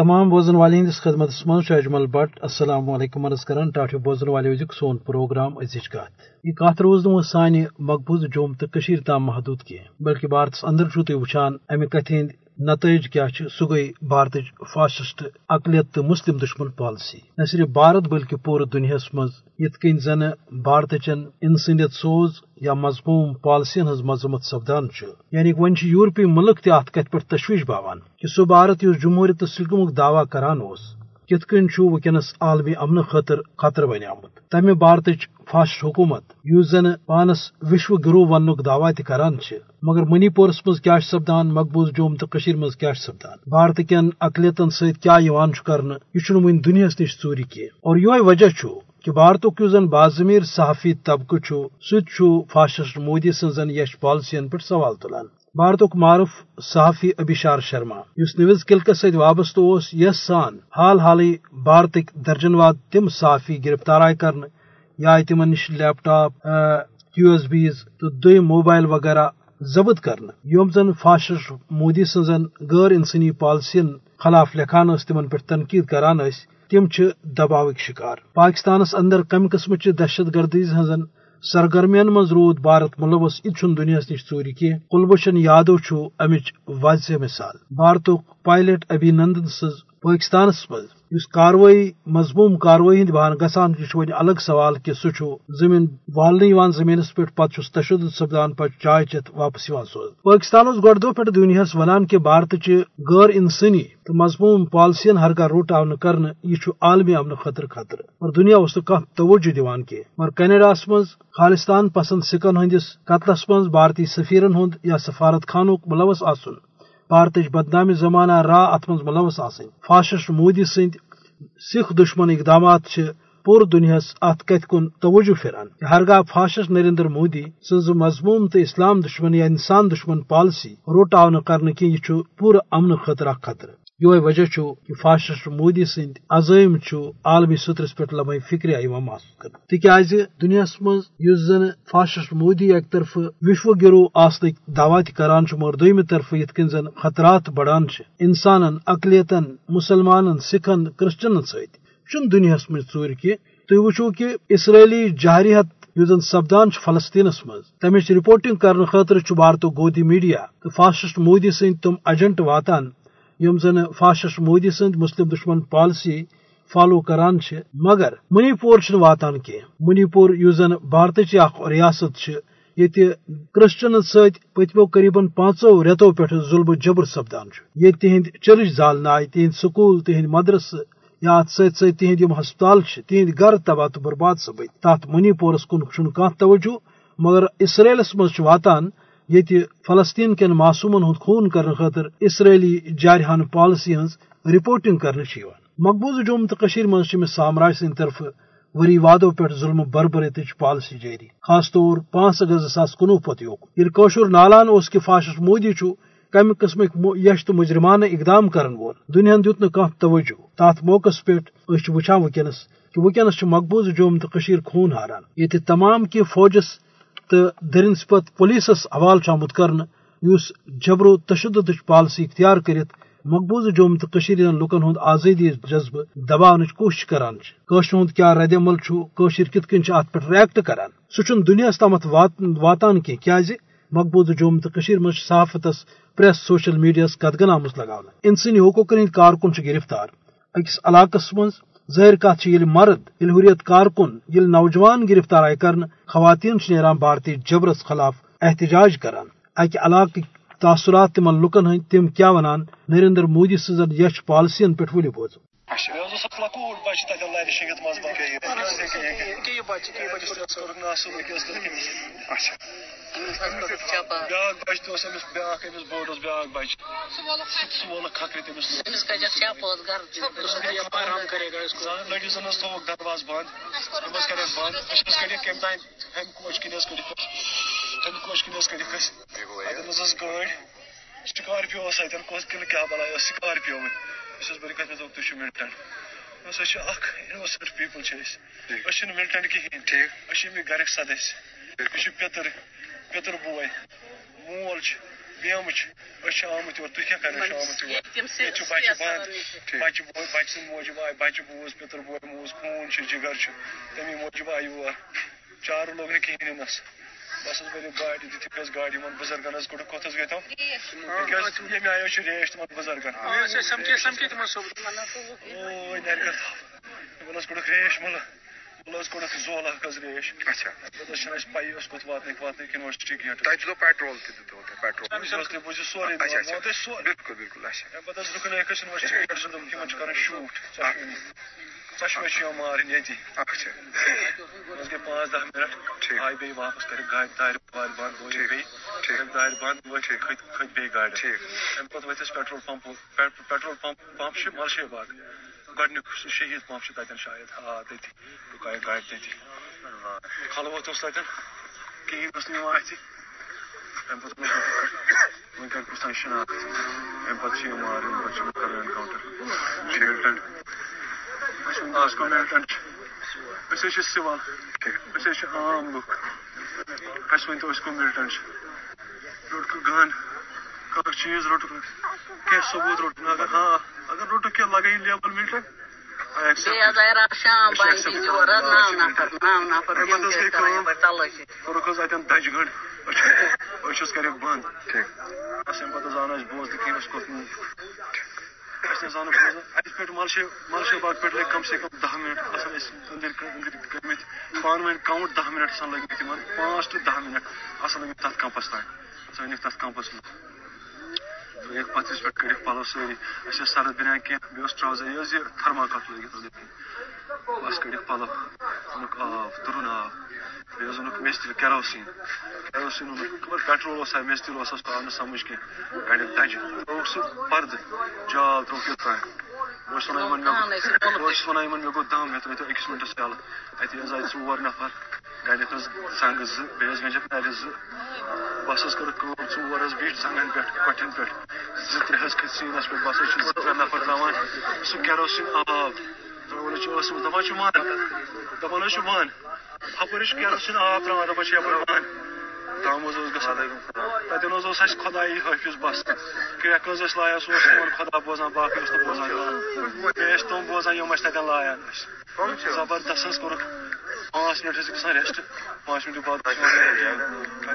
تمام بوزن والے ہندس خدمت من اجمل بٹ، السلام علیکم عرض کران ٹاٹو بوزن والے وزک سون پروگرام ازچ کت یہ کت روز نو سانہ مقبوض جوم تو تام محدود کی بلکہ بھارتس اندر چھو تھی وچان امہ کتھ ہند نتائج کیا سہ گئی بھارت فاسسٹ اقلیت تو مسلم دشمن پالسی نہ صرف بھارت بلکہ پور دنیا مز یت کن زن بھارت چن انسانیت سوز یا مضموم پالسین ہز مذمت سپدان یعنی ون یورپی ملک تہ ات کت پہ تشویش باوان کہ سہ بھارت اس جمہوریت تو سلگمک دعوی کران اس کت کن ونکس عالمی امن خاطر خطر بنے آمت تمہ بھارت فاسٹ حکومت اس زن پانس وشو گروہ ون دعوی تران مگر منی پورس مز کیا سپدان مقبوض جوم تو مز کیا سپدان بھارت کن اقلیتن ست کیا کرنے یہ ون دنیا نش ٹوری کی اور یہ وجہ کہ بھارت زن باضمیر صحافی طبقہ سہ فاسسٹ مودی سن یش پالسین پہ سوال تلان. بھارت معروف صحافی ابھیشار شرما۔ اس نیوز کلکس ست وابستہ اس یس سان حال حالی بھارتک درجن واد تم صحافی گرفتار آئے کرنے یا تم نش لیپ ٹاپ یو ایس بیز تو دم موبائل وغیرہ ضبط کرنے یم زن فاشسٹ مودی سن غیر انسانی پالسین خلاف لکھان تمن پہ تنقید کران تم دباؤ شکار۔ پاکستانس اندر کم قسم دہشت گردی ہزن سرگرمین مز رود بھارت ملوث یہ دنیا نش ٹوری کی کلبھوشن یادو امچ واضح مثال۔ بھارتک پائلٹ ابھی نندن سز پاکستانس مز اس کاروی مضموم کاروی ہند بہان گسان یہ ون الگ سوال کہ سہ زمین والنے زمینس پہ پتہ تشدد سپدان پہ چائے چت واپس سوز پاکستان گۄڈٕ دۄہ پٮ۪ٹھ دنیاہس ونان کہ بھارت غٲر انسٲنی تو مضموم پالسین ہرگاہ روٹ آو کرنے یہ عالمی امن خطر خطر اور دنیا اس کھانا توجہ دان کی مگر کینیڈاس مز خالستان پسند سکن ہندس قتلس مز بھارتی سفیرن ہند یا سفارت خانک ملوث آسن۔ بھارت بدنام زمانہ را ات من ملوث آسن فاشسٹ مودی سند سکھ دشمن اقدامات پور دنیا ات کت کن توجہ پھران ہرگاہ فاشس نریندر مودی سن مضموم تو اسلام دشمن یا انسان دشمن پالسی روٹ آو کرنے کی یہ پور امن خطر. خطرہ یہ وجہ کہ فاشسٹ مودی سند عزائم عالمی سترس پہ لمحہ فکر محسوس کر تاز دنیا مز زن فاشسٹ مودی اک طرف وشو گروہ آسنک دعوی کران مگر دم طرف یت کن زن خطرات بڑان انسان اقلیتن مسلمان سکھن کرسچنن ست دنیا مز ٹور کی تھی وچو کہ اسرائیلی جہریت اس زن سپدان فلسطینس مز تمچ رپورٹنگ کرنے خاطر بھارت گودی میڈیا تو فاسسٹ مودی سند تم ایجنٹ واتان۔ یم زن فاشسٹ مودی سند مسلم دشمن پالسی فالو کران مگر منی پور واتان کی منی پور اس زن بھارت اخ ریاست یہ کرسچن ست پتمو قریباً پانچو ریتو پہ ظلم جبر سپدان یہ تہند چرچ زالن آئی تہند سکول، تہند مدرسہ یا ات ست ست تہند ہسپتال تہند گھر تباہ تو برباد سپد تات منی پورس کن کھانا توجہ، مگر اسرائیلس مز واتان یہ فلسطین کن معصومن ہند خون کرنے خاطر اسرائیلی جارحان پالسی ہز رپورٹنگ کرنے مقبوض جوم تو مز سامراج سند طرف وری وادو پہ ظلم بربرت پالسی جاری خاص طور پانچ اگست زاس کنوہ پتہ یوک نالان اس کہ فاشس مودی کم قسم یش تو مجرمانہ اقدام کرن وول دنیا دیت نا توجہ۔ تات موقع پہ وچان ونکس کہ ونکس مقبوض جوم تو خون ہاران۔ یہ تمام کی فوجس تو درنسپت پولیسس حوالہ آمت کرنے اس جبر و تشدد پالسی اختیار کرت مقبوض جوم تو لکن ہند آزادی جذبہ دباونچ کوشش کران ہند کیا رد عمل کت کن ات پہ ریکٹ کران؟ سہ دنیا تامت واتان کی مقبوض جوم تو مز صحافتس، پریس، سوشل میڈیاس قدگن آمت لگا انسانی حقوق ہند کارکن گرفتار۔ اکس علاقس مز ظاہر کت مرد یل حریت کارکن یل نوجوان گرفتار آئی کر خواتین نیران بھارتی جبرس خلاف احتجاج کران اکہ علاقہ تاثرات تمن لکن ہند تم کیا ونان؟ نریندر مودی سزن یش پالسین پہ ولو بوزو اچھا۔ بیاکھ بچہ تو أمس بیاکھ أمس بوٚڑ اوس بیاکھ بچہ۔ سُہ وولُکھ کھکھرِ تٔمِس آرام کرے گا اسکو لڑی زن تھوک دروازٕ بند۔ أمِس کَرٮ۪کھ بند۔ أسۍ کٔڑِکھ کَمہِ تانۍ ہمہِ کوچ کِنۍ حظ کٔڑِکھ ہمہِ کوچ کِنۍ حظ کٔڑِکھ أسۍ اَتٮ۪ن حظ ٲس گٲڑۍ۔ سِکارپیو ٲس اَتٮ۪ن۔ کۄس کِنہٕ کیٛاہ بلاے ٲس؟ سِکارپیوٕے أسۍ حظ بٔرِکھ اَتھ مےٚ دوٚپ تُہۍ چھِو مِلٹنٹ ہسا چھِ اکھ اِنوسنٹ پیٖپٕل چھِ أسۍ۔ أسۍ چھِنہٕ مِلٹنٹ کِہیٖنۍ۔ ٹھیٖک أسۍ چھِ ییٚمِکۍ گرٕکۍ سدٕسۍ۔ چھُ پیتٕر پیتٕر بوے مول چھُ بیمچ آمت یور تھی کیا کرنا آمت یور یہ بچہ بند بچہ بچہ سند موجود آئی بچہ بوز پتر بوے موز خون جگر تمی موجود آئی یور چار لوگ نہٕ کہین انس بس بٔرِو گاڑِ دِتِکھ حظ گاڑِ یِمن بُزرگن حظ کوٚڑُکھ کوٚت حظ گٔے تِم تِکیٛازِ ییٚمہِ آیو چھِ ریش تِمن بُزرگن اوے نرِ کر یِمن حظ کوٚڑُکھ ریش ملہٕ حظ کوٚڑُکھ زول اکھ حظ ریش اچھا پتہٕ حظ چھنہٕ اَسہِ پَیی اوس کوٚت واتنٕکۍ واتنٕکۍ وۄنۍ گیٹ تۄہہِ دِژو پیٹرول تہِ دِتو تۄہہِ پیٹرول حظ تہِ بوٗزِو سورُے اچھا اچھا بِلکُل بِلکُل اچھا اَمہِ پتہٕ حظ رُکنٲیِکھ أسۍ اِنویسٹِگیٹر سُنٛد دوٚپُکھ یِمن چھِ کَرٕنۍ شوٗٹ ژۄشوے چھِ یِوان مارٕنۍ ییٚتی اچھا بس گٔے پانٛژھ دہ منٹ آیہِ بیٚیہِ واپس کٔرِکھ گاڑِ دارِ وارِ بنٛد ؤرِکھ بیٚیہِ کٔرِکھ دارِ بنٛد ؤتھۍ کھٔتۍ کھٔتۍ بیٚیہِ گاڑِ ٹھیٖک اَمہِ پتہٕ ؤتھۍ أسۍ petrol pump petrol pump pump چھُ ملشے باغ گۄڈٕنیُک سُہ شہیٖد پمپ چھُ تتٮ۪ن شاید آ تٔتی رُکایہِ گاڑِ تٔتی خلوت اوس تتٮ۪ن کِہیٖنۍ اوس نہٕ یِوان اَتھِ اَمہِ پتہٕ وۄنۍ کَرِ کُس تانۍ شناخت۔ اَمہِ پتہٕ چھِ یِم مارٕنۍ اَمہِ پتہٕ چھِ یِم کَران اٮ۪نکاوُنٹر مِلٹنٹ آز گوٚو مِلٹنٹ أسۍ حظ چھِ سِوَل أسۍ حظ چھِ عام لُکھ اَسہِ ؤنۍتو أسۍ کٕم مِلٹنٹ چھِ روٚٹکھٕ گن کانٛہہ چیٖز روٚٹُکھ کینٛہہ ثبوٗت روٚٹُکھ نہٕ اگر ہاں۔ روٚٹُکھ کینٛہہ لگٲیی لیبل مِلٹنٹ کوٚرُکھ حظ اَتٮ۪ن دَجہِ گنٛڈ أچھ حظ کَریکھ بنٛد اَسہِ اَمہِ پتہٕ حظ آو نہٕ اَسہِ بوزنہٕ کِہیٖنۍ اَسہِ کوٚت موٗ اَسہِ نہٕ حظ آو نہٕ بوزنہٕ اَتہِ پٮ۪ٹھ ملشے ملشے باغ پٮ۪ٹھ لٔگۍ کم سے کم دہ مِنٹ آسان أسۍ أنٛدٕرۍ أنٛدٕرۍ کٔرمٕتۍ پانہٕ ؤنۍ کاوُنٛٹ دہ مِنٹ آسان لٔگمٕتۍ تِمن پانٛژھ ٹُو دہ مِنٹ آسان لٔگمٕتۍ تَتھ کمپس تانۍ ژٲنِکھ تَتھ کمپس منٛز ترٛٲیِکھ پتھرِس پٮ۪ٹھ کٔڑِکھ پَلو سٲری اَسہِ ٲس سرد بنیان کیٚنٛہہ بیٚیہِ اوس ٹراوزر یہِ ٲس یہِ تھرماکاٹ لٲگِتھ أنٛدٕرۍ بس کٔڑِکھ پَلو اوٚنُکھ آب تُرُن آب بیٚیہِ حظ اوٚنُکھ میٚژِ کیروسیٖن کیروسیٖن اوٚنُکھ خبر پیٹرول اوسا تِل اوسا آو نہٕ سمجھ کیٚنٛہہ کَڑٮ۪کھ دَجہِ ترٛووُکھ سُہ پردٕ جال ترٛووُکھ یوٚت تانۍ بہٕ اوسُس وَنان یِمن مےٚ بہٕ اوسُس وَنان یِمن مےٚ گوٚو دم مےٚ ترٛٲیتو أکِس مِنٹس یَلہٕ اَتہِ حظ آیہِ ژور نفر گَرِکھ حظ زنٛگہٕ زٕ بیٚیہِ حظ گنجکھ نرِ زٕ بس حظ کٔرٕکھ کٲم ژور حظ بیٖٹھۍ زنٛگن پٮ۪ٹھ کۄٹھٮ۪ن پٮ۪ٹھ زٕ ترٛےٚ حظ کھٔتۍ سیٖنس پٮ۪ٹھ بس حظ چھِ زٕ ترٛےٚ نفر تراوان سُہ کیروسیٖن آب۔ تراوان حظ چھِ ٲسس دپان چھِ ون دپان حظ چھِ ون ہپٲرۍ حظ چھِ کیروسیٖن آب تراوان دپان چھِ یپٲرۍ ون تام حظ اوس گژھان تتٮ۪ن۔ حظ اوس اَسہِ خۄدایی حٲفِظ بس۔ کرٛٮ۪کھ حظ ٲسۍ لایان سُہ اوس تِمن خۄدا بوزان باقٕے اوس نہٕ بوزان۔ بیٚیہِ ٲسۍ تِم بوزان یِم ٲسۍ تتٮ۪ن لایان۔ ٲسۍ زبردست حظ کوٚرُکھ۔ پانٛژھ مِنٹ ٲسۍ گژھان ریسٹ پانٛژھ مِنٹہٕ بعد کَتہِ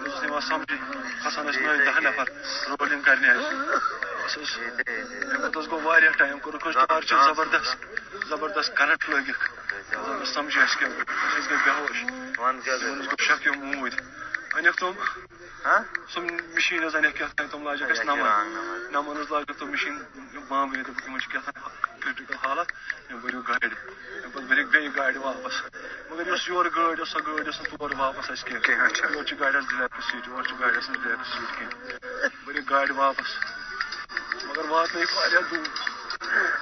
اوس یِوان سمجھی کھسان ٲسۍ نٔے دہ نفر رولِنگ کرنہِ حظ بس حظ اَمہِ پتہٕ حظ گوٚو واریاہ ٹایم کوٚرُکھ حظ ٹارچر زبردست زبردست کرنٹ لٲگِکھ سمجھی اَسہِ کیٛاہ أسۍ حظ گٔے بےہوش یِمن حظ گوٚو شک یِم موٗدۍ أنِکھ تِم سُہ مِشیٖن حظ أنِکھ کیٛاہ تام تِم لاجکھ اَسہِ نمن نمن حظ لاجکھ تِم مِشیٖن بامبرِ دوٚپُکھ یِمن چھِ کیٛاہ تام کرٹِکل حالت یِم بٔرِو گاڑِ اَمہِ پتہٕ بٔرِکھ بیٚیہِ گاڑِ واپس مگر یۄس یورٕ گٲڑۍ ٲس سۄ گٲڑۍ ٲس نہٕ تور واپس اَسہِ کیٚنٛہہ یورٕ چھِ گاڑِ حظ ڈِلیکٹ سیٖٹ یورٕ چھِ گاڑِ ٲسۍ ڈِلیکٹ سیٖٹ کیٚنٛہہ بٔرِکھ گاڑِ واپس مگر واتنٲیِکھ واریاہ دوٗر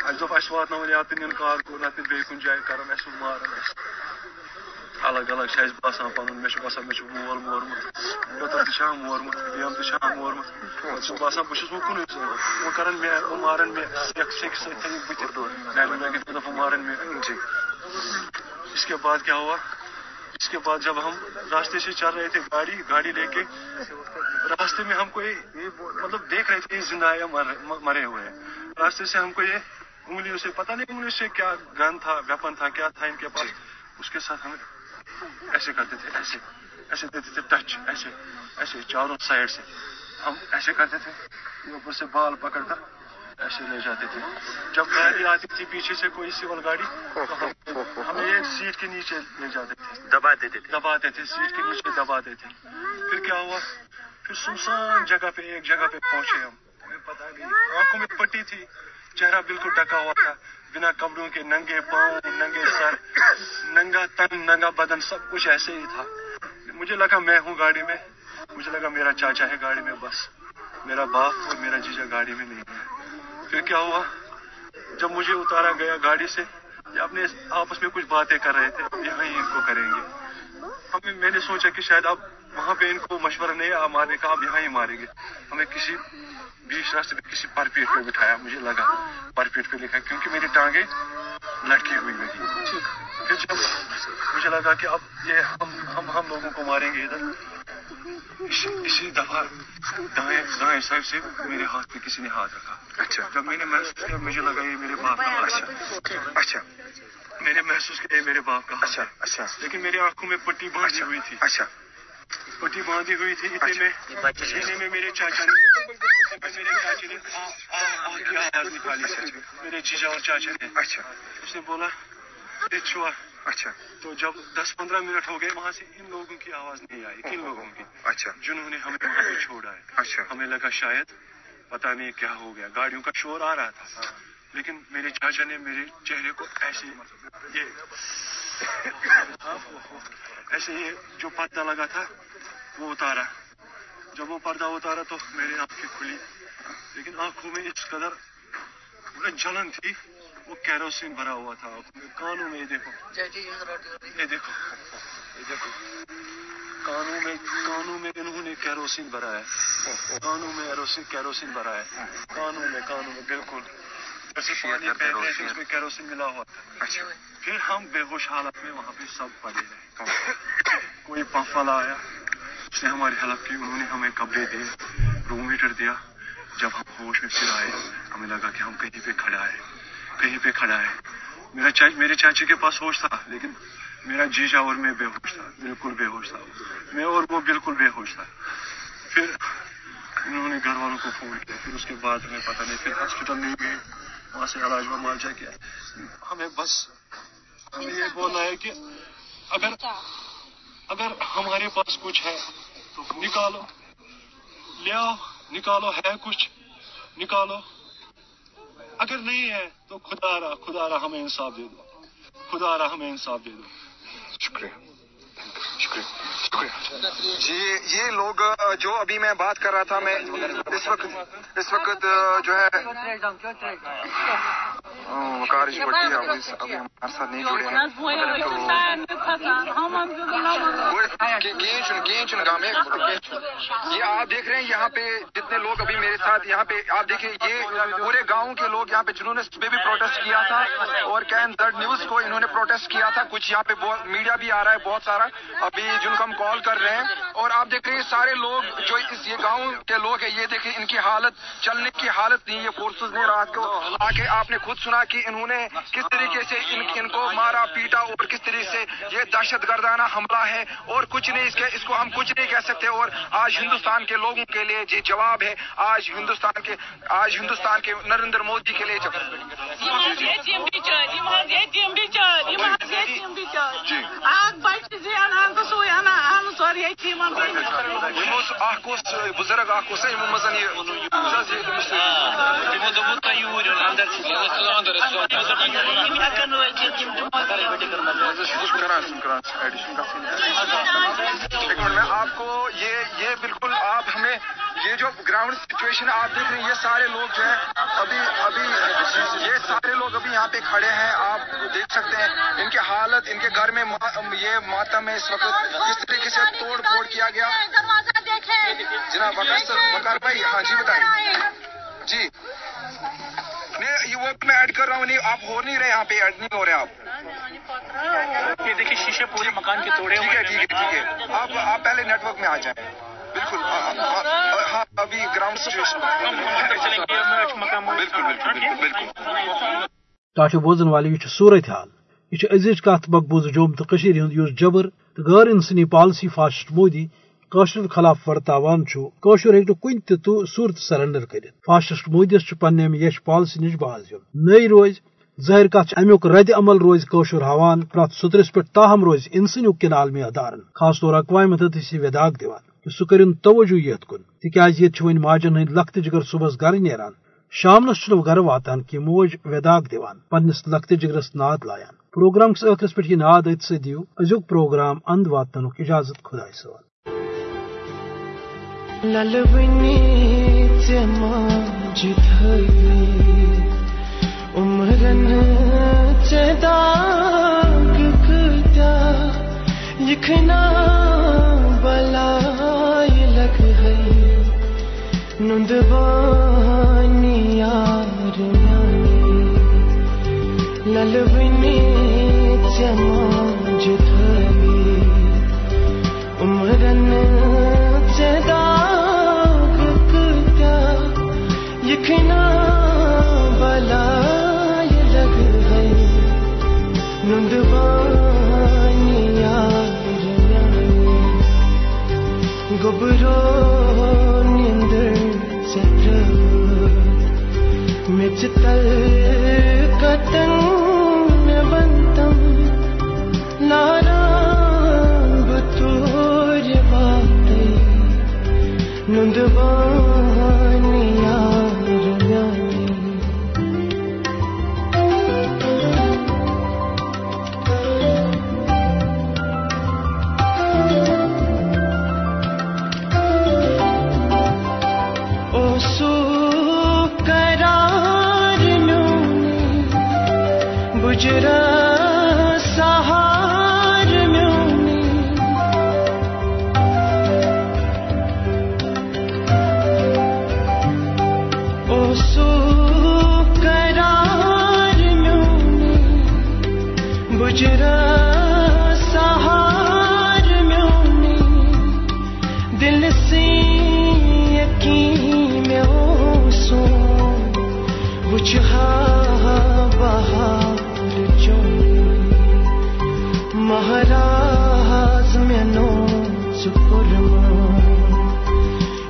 اَسہِ دوٚپ اَسہِ واتناوُن یا تہٕ نِن کارکُن نتہٕ بیٚیہِ کُنہِ جایہِ کرن اَسہِ مارن اَسہِ الگ الگ باسان پَنُن مےٚ باسان مےٚ مول مورمُت پیٚتٕر تہِ مورمُت بیٚیَم تہِ مورمُت باسان بہٕ چھُس وۄنۍ کُنُے زوٚن وۄنۍ کرن مےٚ وۄنۍ مارن مےٚ لٲگِتھ مےٚ دوٚپ وۄنۍ مارن مےٚ؟ اس کے بعد کیا ہوا؟ اس کے بعد جب ہم راستے سے چل رہے تھے گاڑی گاڑی لے کے راستے میں ہم کو یہ مطلب دیکھ رہے تھے یہ زندہ یا مرے ہوئے۔ ہیں راستے سے ہم کو یہ انگلیوں سے پتہ نہیں انگلیوں سے کیا گن تھا ویپن تھا کیا تھا ان کے پاس۔ اس کے ساتھ ہمیں ایسے کرتے تھے ایسے ایسے دیتے تھے ٹچ ایسے ایسے چاروں سائڈ سے ہم ایسے کرتے تھے اوپر سے بال پکڑ کر ایسے لے جاتے تھے جب گاڑی آتی تھی پیچھے سے کوئی سیول گاڑی تو ہمیں ایک سیٹ کے نیچے لے جاتے تھے دبا دیتے تھے دباتے تھے سیٹ کے نیچے دباتے تھے پھر کیا ہوا پھر سنسان جگہ پہ ایک جگہ پہ پہنچے ہم ہمیں پتا نہیں آنکھوں میں پٹی تھی چہرہ بالکل ڈکا ہوا تھا بنا کپڑوں کے ننگے پاؤں، ننگے سر، ننگا تن، ننگا بدن، سب کچھ ایسے ہی تھا۔ مجھے لگا میں ہوں گاڑی میں۔ مجھے لگا میرا چاچا ہے گاڑی میں، بس۔ میرا باپ اور میرا جیجا گاڑی میں نہیں ہے۔ پھر کیا ہوا؟ جب مجھے اتارا گیا گاڑی سے، یہ اپنے آپس میں کچھ باتیں کر رہے تھے۔ یہاں ہی ان کو کریں گے۔ ہمیں میں نے سوچا کہ شاید اب وہاں پہ ان کو مشورہ نہیں آ مارنے کا، اب یہاں ہی ماریں گے۔ ہمیں کسی بیچ راستے پہ کسی پر پیٹ پہ بٹھایا مجھے لگا پر پیٹ پہ لکھا کیونکہ میری ٹانگیں لٹکی ہوئی ہوئی پھر جب مجھے لگا کہ اب یہ ہم ہم ہم لوگوں کو ماریں گے ادھر اسی دفعہ دائیں دائیں سائڈ سے میرے ہاتھ پہ کسی نے ہاتھ رکھا۔ اچھا۔ جب میں نے محسوس کیا مجھے لگا یہ میرے باپ کا ہاتھ ہے۔ اچھا۔ میں نے محسوس کیا یہ میرے باپ کا اچھا اچھا۔ لیکن میری آنکھوں میں پٹی باندھی ہوئی تھی۔ اچھا۔ پٹی باندھی ہوئی تھی اتنے میں۔ اتنے میں میرے چاچا نے میرے چاچا نے آواز نکالی میرے جیجا اور چاچا نے۔ اچھا۔ اس نے بولا "اے چھوا۔ اچھا۔ تو جب دس پندرہ منٹ ہو گئے وہاں سے ان لوگوں کی آواز نہیں آئی۔ کن لوگوں کی۔ اچھا۔ جنہوں نے ہمیں وہاں پہ چھوڑا ہے۔ اچھا۔ ہمیں لگا شاید پتا نہیں کیا ہو گیا۔ گاڑیوں کا شور آ رہا تھا۔ لیکن میرے چاچا نے میرے چہرے کو ایسے یہ ایسے یہ جو پردہ لگا تھا۔ وہ اتارا۔ جب وہ پردہ اتارا تو میری آنکھیں کھلی۔ لیکن آنکھوں میں اس قدر جلن تھی وہ کیروسین بھرا ہوا تھا۔ کانوں میں یہ دیکھو۔ یہ دیکھو۔ یہ دیکھو۔ کانوں میں کانوں میں انہوں نے کیروسین بھرا ہے۔ کانوں میں ایروسین کیروسین بھرا ہے۔ کانوں میں کانوں میں بالکل۔ جیسے پانی بہ رہے تھے اس میں کیروسین ملا ہوا تھا۔ اچھا۔ پھر ہم بے ہوش حالت میں وہاں پہ سب پڑے۔ رہے کوئی پمپ والا آیا اس نے ہماری ہیلپ کی انہوں نے ہمیں کپڑے دیے روم ہیٹر دیا۔ جب ہم ہوش میں پھر آئے، ہمیں لگا کہ ہم کہیں پہ کھڑا ہے کہیں پہ کھڑا ہے میرا چا... میرے چاچی کے پاس ہوش تھا، لیکن میرا جیجا اور میں بے ہوش تھا، بالکل بے ہوش تھا۔ میں اور وہ بالکل بے ہوش تھا۔ پھر انہوں نے گھر والوں کو فون کیا، پھر اس کے بعد ہمیں پتہ نہیں، پھر ہاسپٹل نہیں گئے۔ وہاں سے علاج و معالجہ کیا۔ ہمیں بس ہمیں یہ بولنا ہے کہ اگر اگر ہمارے پاس کچھ ہے تو نکالو۔ لے آؤ، نکالو، ہے کچھ۔ نکالو۔ اگر نہیں ہے تو خدا را خدا را ہمیں انصاف دے دو۔ خدا را ہمیں انصاف دے دو۔ شکریہ۔ شکریہ۔ شکریہ۔ جی یہ لوگ، جو ابھی میں بات کر رہا تھا، میں اس وقت اس وقت، جو ہے۔ ابھی ابھی ہمارے ساتھ نہیں جڑے ہیں۔ یہ آپ دیکھ رہے ہیں یہاں پہ جتنے لوگ ابھی میرے ساتھ یہاں پہ آپ دیکھیں یہ پورے گاؤں کے لوگ یہاں پہ جنہوں نے صبح بھی پروٹیسٹ کیا تھا اور کین درڈ نیوز کو انہوں نے پروٹیسٹ کیا تھا۔ کچھ یہاں پہ بہت میڈیا بھی آ رہا ہے بہت سارا۔ ابھی جن کو ہم کال کر رہے ہیں۔ اور آپ دیکھ رہے ہیں سارے لوگ جو اس یہ گاؤں کے لوگ ہیں یہ دیکھیں ان کی حالت چلنے کی حالت نہیں یہ فورسز نے رات کو آ کے آپ نے خود سنا کہ انہوں نے کس طریقے سے ان, ان کو مارا پیٹا اور کس طریقے سے یہ دہشت گردانہ حملہ ہے اور کچھ نہیں اس کے اس کو ہم کچھ نہیں کہہ سکتے اور آج ہندوستان کے لوگوں کے لیے یہ جواب ہے آج ہندوستان کے آج ہندوستان کے نریندر مودی کے لیے جی بزرگ اخ اوس ایک منٹ میں آپ کو یہ یہ بالکل آپ ہمیں یہ جو گراؤنڈ سچویشن آپ دیکھ رہے ہیں، یہ سارے لوگ جو ہے ابھی ابھی یہ سارے لوگ ابھی یہاں پہ کھڑے ہیں۔ آپ دیکھ سکتے ہیں، ان کی حالت، ان کے گھر میں یہ ماتم ہے اس وقت۔ کس طریقے سے توڑ پھوڑ کیا گیا۔ جناب وقار سر وقار بھائی ہاں جی بتائیے۔ جی۔ وہ میں ایڈ کر رہا ہوں نہیں آپ ہو نہیں رہے یہاں پہ ایڈ نہیں ہو رہے آپ۔ یہ دیکھیے شیشے پورے مکان کے توڑے ٹھیک ہے ٹھیک ہے ٹھیک ہے۔ آپ آپ پہلے نیٹ ورک میں آ جائیں۔ بالکل آ- آ- آ- ہاں ابھی گراؤنڈ سچویشن بالکل بالکل بالکل بوزن والے یہ صورت حال یہ ازچ کت مقبوض جوم تو ہند یس جبر تو غیر انسانی پالسی فاسٹ مودی کاشر خلاف ورتاوان چھو کن تہ صورت سرنڈر کرت فاسٹسٹ مودیس چھ پنہ یش پالسی نش باز یون نئی روز ظاہر کت امیک رد عمل روز کاشر ہاوان پرت سترس پہ تاہم روز انسانیک کن عالمی ادارن خاص طور اقوام متحدہ سے وداغ دیوان کہ سہ کرن توجہ یت کن۔ تکیاز یہ ون ماجن ہند لخت جگر صبح گھر نیران۔ شامنس چھ گھر واتان کہ موج وداغ دیوان پنس لخت جگرس ناد لایان۔ پروگرام کس ٲخرس پٮ۪ٹھ یہ ناد ات سۭتۍ دِیِو، أزیُک پروگرام اند واتنُک اجازت خداے صٲب للونی ژےٚ ماجہِ تھٲوی عمرن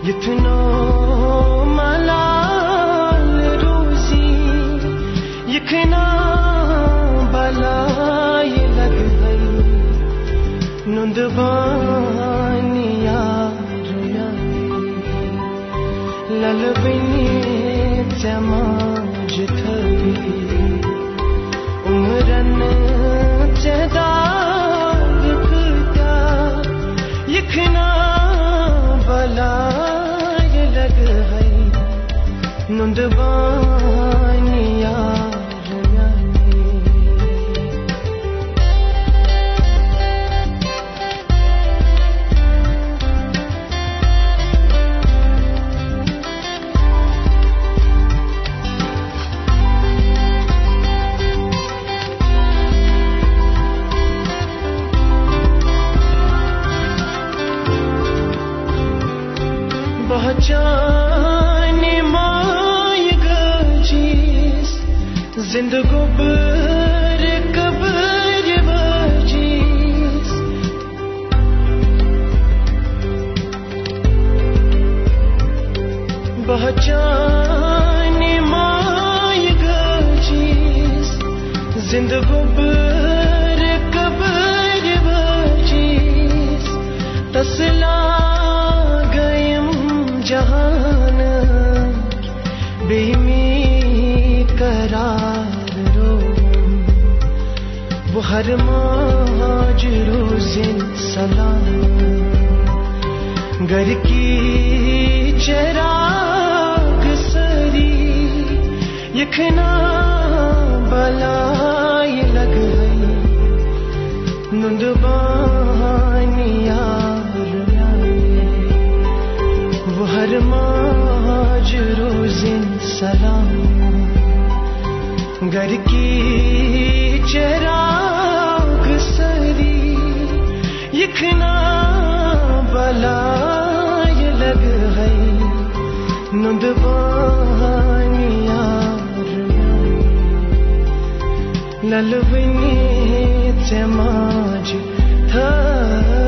یتنو ملال روزی یکنا بلائی لگ گئی نندبانی زندگو بر قبر بجیس بہچان مائے گجیس زندگو بر سلام۔ گھر کی چراغ سری یکنا بلائی لگ گئی۔ نندبانی یار وہ ہر ماج روزن سلام۔ نندبانی چماج تھا